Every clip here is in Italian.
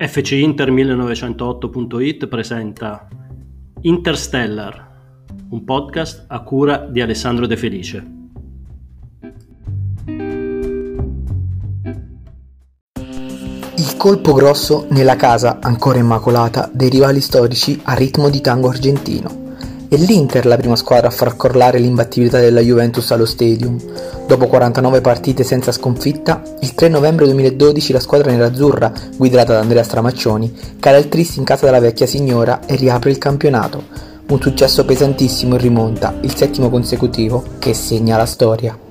FC Inter 1908.it presenta Interstellar, un podcast a cura di Alessandro De Felice. Il colpo grosso nella casa ancora immacolata dei rivali storici a ritmo di tango argentino. È l'Inter la prima squadra a far crollare l'imbattibilità della Juventus allo Stadium. Dopo 49 partite senza sconfitta, il 3 novembre 2012 la squadra nerazzurra, guidata da Andrea Stramaccioni, cala il triste in casa della vecchia signora e riapre il campionato. Un successo pesantissimo in rimonta, il settimo consecutivo, che segna la storia.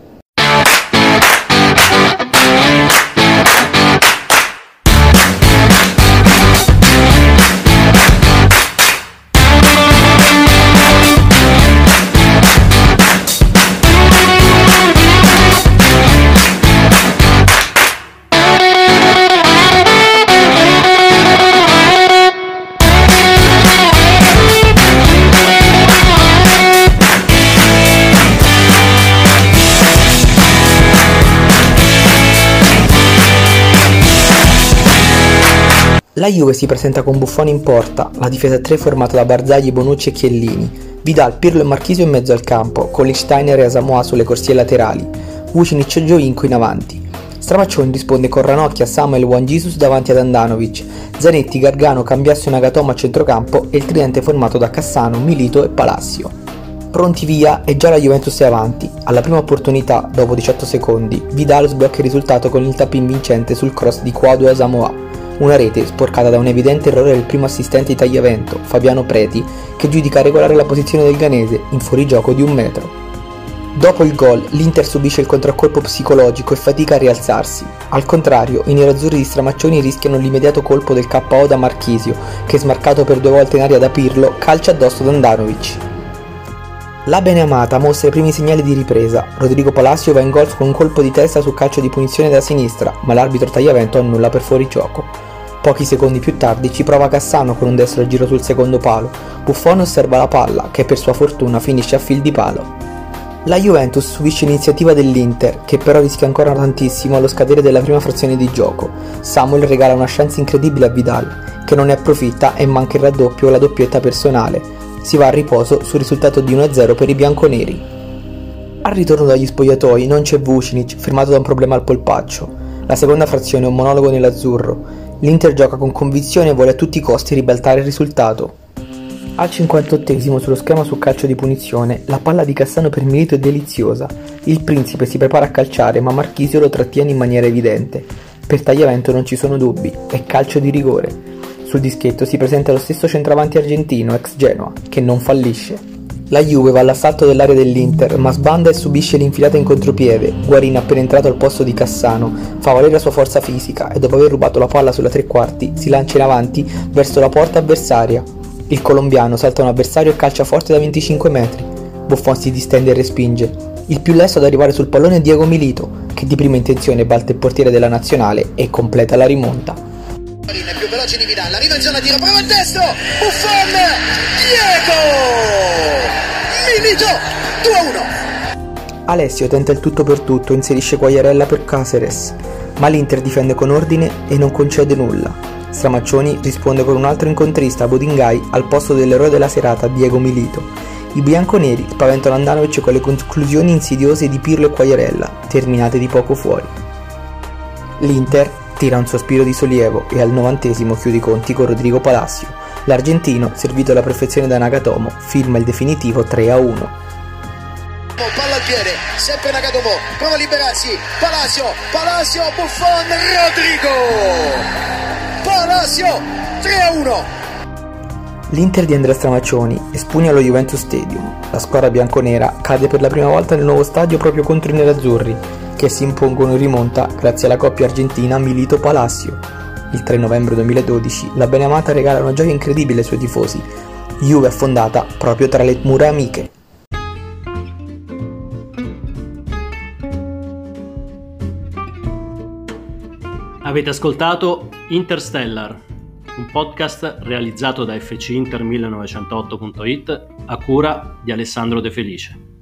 La Juve si presenta con Buffoni in porta, la difesa a 3 formata da Barzagli, Bonucci e Chiellini, Vidal, Pirlo e Marchisio in mezzo al campo, con Lichsteiner e Asamoah sulle corsie laterali, Vucinic e Giovinco in avanti. Stramaccioni risponde con Ranocchia, Samuel e Juan Jesus davanti ad Andanovic, Zanetti, Gargano, Cambiasso e Nagatomo a centrocampo e il tridente formato da Cassano, Milito e Palacio. Pronti via e già la Juventus è avanti. Alla prima opportunità, dopo 18 secondi, Vidal sblocca il risultato con il tapin vincente sul cross di Quadro e Asamoah. Una rete sporcata da un evidente errore del primo assistente di tagliavento, Fabiano Preti, che giudica regolare la posizione del ganese, in fuorigioco di un metro. Dopo il gol, l'Inter subisce il contraccolpo psicologico e fatica a rialzarsi. Al contrario, i nerazzurri di Stramaccioni rischiano l'immediato colpo del KO da Marchisio, che smarcato per due volte in aria da Pirlo, calcia addosso ad Andanovic. La Beneamata mostra i primi segnali di ripresa. Rodrigo Palacio va in gol con un colpo di testa su calcio di punizione da sinistra, ma l'arbitro tagliavento annulla per fuorigioco. Pochi secondi più tardi ci prova Cassano con un destro giro sul secondo palo. Buffon osserva la palla, che per sua fortuna finisce a fil di palo. La Juventus subisce l'iniziativa dell'Inter, che però rischia ancora tantissimo allo scadere della prima frazione di gioco. Samuel regala una chance incredibile a Vidal, che non ne approfitta e manca il raddoppio o la doppietta personale. Si va a riposo sul risultato di 1-0 per i bianconeri. Al ritorno dagli spogliatoi non c'è Vucinic, fermato da un problema al polpaccio. La seconda frazione è un monologo nell'azzurro. L'Inter gioca con convinzione e vuole a tutti i costi ribaltare il risultato. Al 58esimo sullo schema su calcio di punizione, la palla di Cassano per Milito è deliziosa. Il principe si prepara a calciare, ma Marchisio lo trattiene in maniera evidente. Per tagliamento non ci sono dubbi, è calcio di rigore. Sul dischetto si presenta lo stesso centravanti argentino, ex Genoa, che non fallisce. La Juve va all'assalto dell'area dell'Inter, ma sbanda e subisce l'infilata in contropiede. Guarin, appena entrato al posto di Cassano, fa valere la sua forza fisica e dopo aver rubato la palla sulla tre quarti, si lancia in avanti verso la porta avversaria. Il colombiano salta un avversario e calcia forte da 25 metri. Buffon si distende e respinge. Il più lesto ad arrivare sul pallone è Diego Milito, che di prima intenzione balta il portiere della nazionale e completa la rimonta. più veloce di Vidal, arriva in zona tiro, prova il destro, Buffon, Diego! Milito 2-1. Alessio tenta il tutto per tutto, inserisce Quagliarella per Caceres, ma l'Inter difende con ordine e non concede nulla. Stramaccioni risponde con un altro incontrista, Bodingai, al posto dell'eroe della serata, Diego Milito. I bianconeri spaventano Andanovic con le conclusioni insidiose di Pirlo e Quagliarella, terminate di poco fuori. L'Inter tira un sospiro di sollievo e al novantesimo chiude i conti con Rodrigo Palacio, L'argentino, servito alla perfezione da Nagatomo, firma il definitivo 3-1. Palla al piede, sempre Nagatomo, prova a liberarsi, Palacio, Palacio, Buffon, Rodrigo! Palacio, 3-1! L'Inter di Andrea Stramaccioni espugna allo Juventus Stadium. La squadra bianconera cade per la prima volta nel nuovo stadio proprio contro i nerazzurri, che si impongono in rimonta grazie alla coppia argentina Milito-Palacio. Il 3 novembre 2012 la Beneamata regala una gioia incredibile ai suoi tifosi. Juve affondata proprio tra le mura amiche. Avete ascoltato Interstellar, un podcast realizzato da FC Inter 1908.it a cura di Alessandro De Felice.